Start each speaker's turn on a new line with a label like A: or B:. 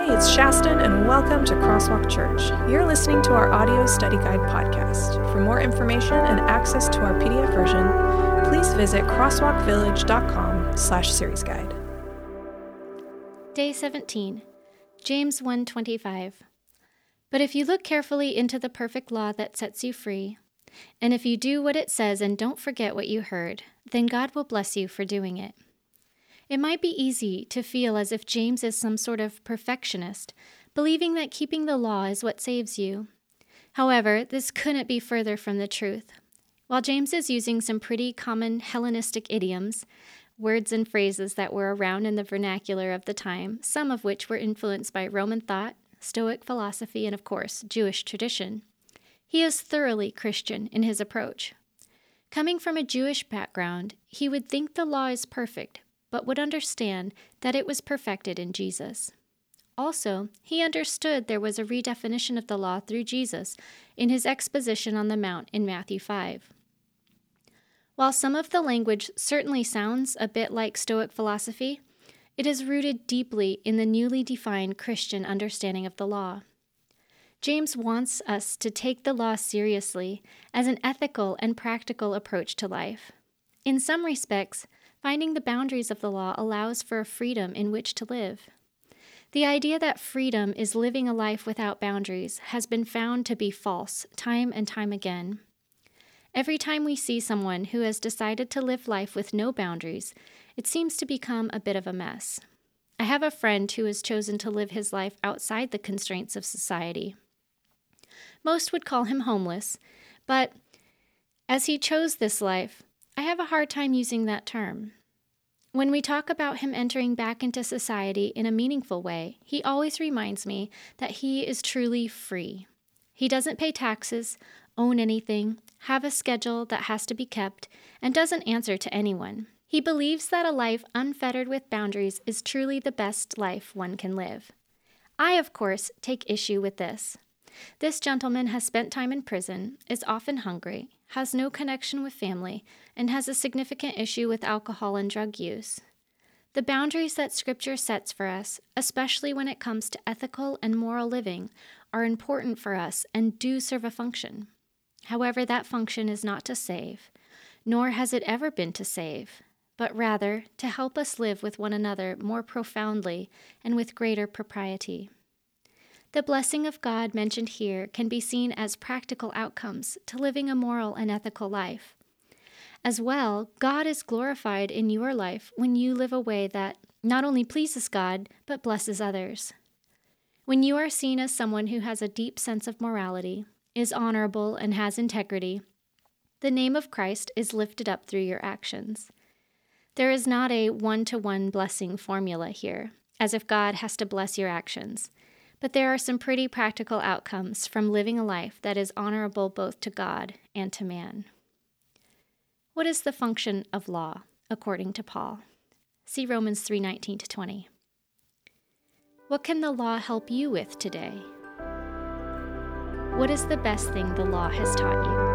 A: Hey, it's Shaston, and welcome to Crosswalk Church. You're listening to our audio study guide podcast. For more information and access to our PDF version, please visit crosswalkvillage.com slash series guide.
B: Day 17, James 1:25. But if you look carefully into the perfect law that sets you free, and if you do what it says and don't forget what you heard, then God will bless you for doing it. It might be easy to feel as if James is some sort of perfectionist, believing that keeping the law is what saves you. However, this couldn't be further from the truth. While James is using some pretty common Hellenistic idioms, words and phrases that were around in the vernacular of the time, some of which were influenced by Roman thought, Stoic philosophy, and of course, Jewish tradition, he is thoroughly Christian in his approach. Coming from a Jewish background, he would think the law is perfect, but would understand that it was perfected in Jesus. Also, he understood there was a redefinition of the law through Jesus in his exposition on the Mount in Matthew 5. While some of the language certainly sounds a bit like Stoic philosophy, it is rooted deeply in the newly defined Christian understanding of the law. James wants us to take the law seriously as an ethical and practical approach to life. In some respects, Finding the boundaries of the law allows for a freedom in which to live. The idea that freedom is living a life without boundaries has been found to be false time and time again. Every time we see someone who has decided to live life with no boundaries, it seems to become a bit of a mess. I have a friend who has chosen to live his life outside the constraints of society. Most would call him homeless, but as he chose this life, I have a hard time using that term. When we talk about him entering back into society in a meaningful way, he always reminds me that he is truly free. He doesn't pay taxes, own anything, have a schedule that has to be kept, and doesn't answer to anyone. He believes that a life unfettered with boundaries is truly the best life one can live. I, of course, take issue with this. This gentleman has spent time in prison, is often hungry, has no connection with family, and has a significant issue with alcohol and drug use. The boundaries that Scripture sets for us, especially when it comes to ethical and moral living, are important for us and do serve a function. However, that function is not to save, nor has it ever been to save, but rather to help us live with one another more profoundly and with greater propriety. The blessing of God mentioned here can be seen as practical outcomes to living a moral and ethical life. As well, God is glorified in your life when you live a way that not only pleases God, but blesses others. When you are seen as someone who has a deep sense of morality, is honorable, and has integrity, the name of Christ is lifted up through your actions. There is not a one to one blessing formula here, as if God has to bless your actions but there are some pretty practical outcomes from living a life that is honorable both to God and to man. What is the function of law according to Paul? See Romans 3:19 to 20. What can the law help you with today? What is the best thing the law has taught you?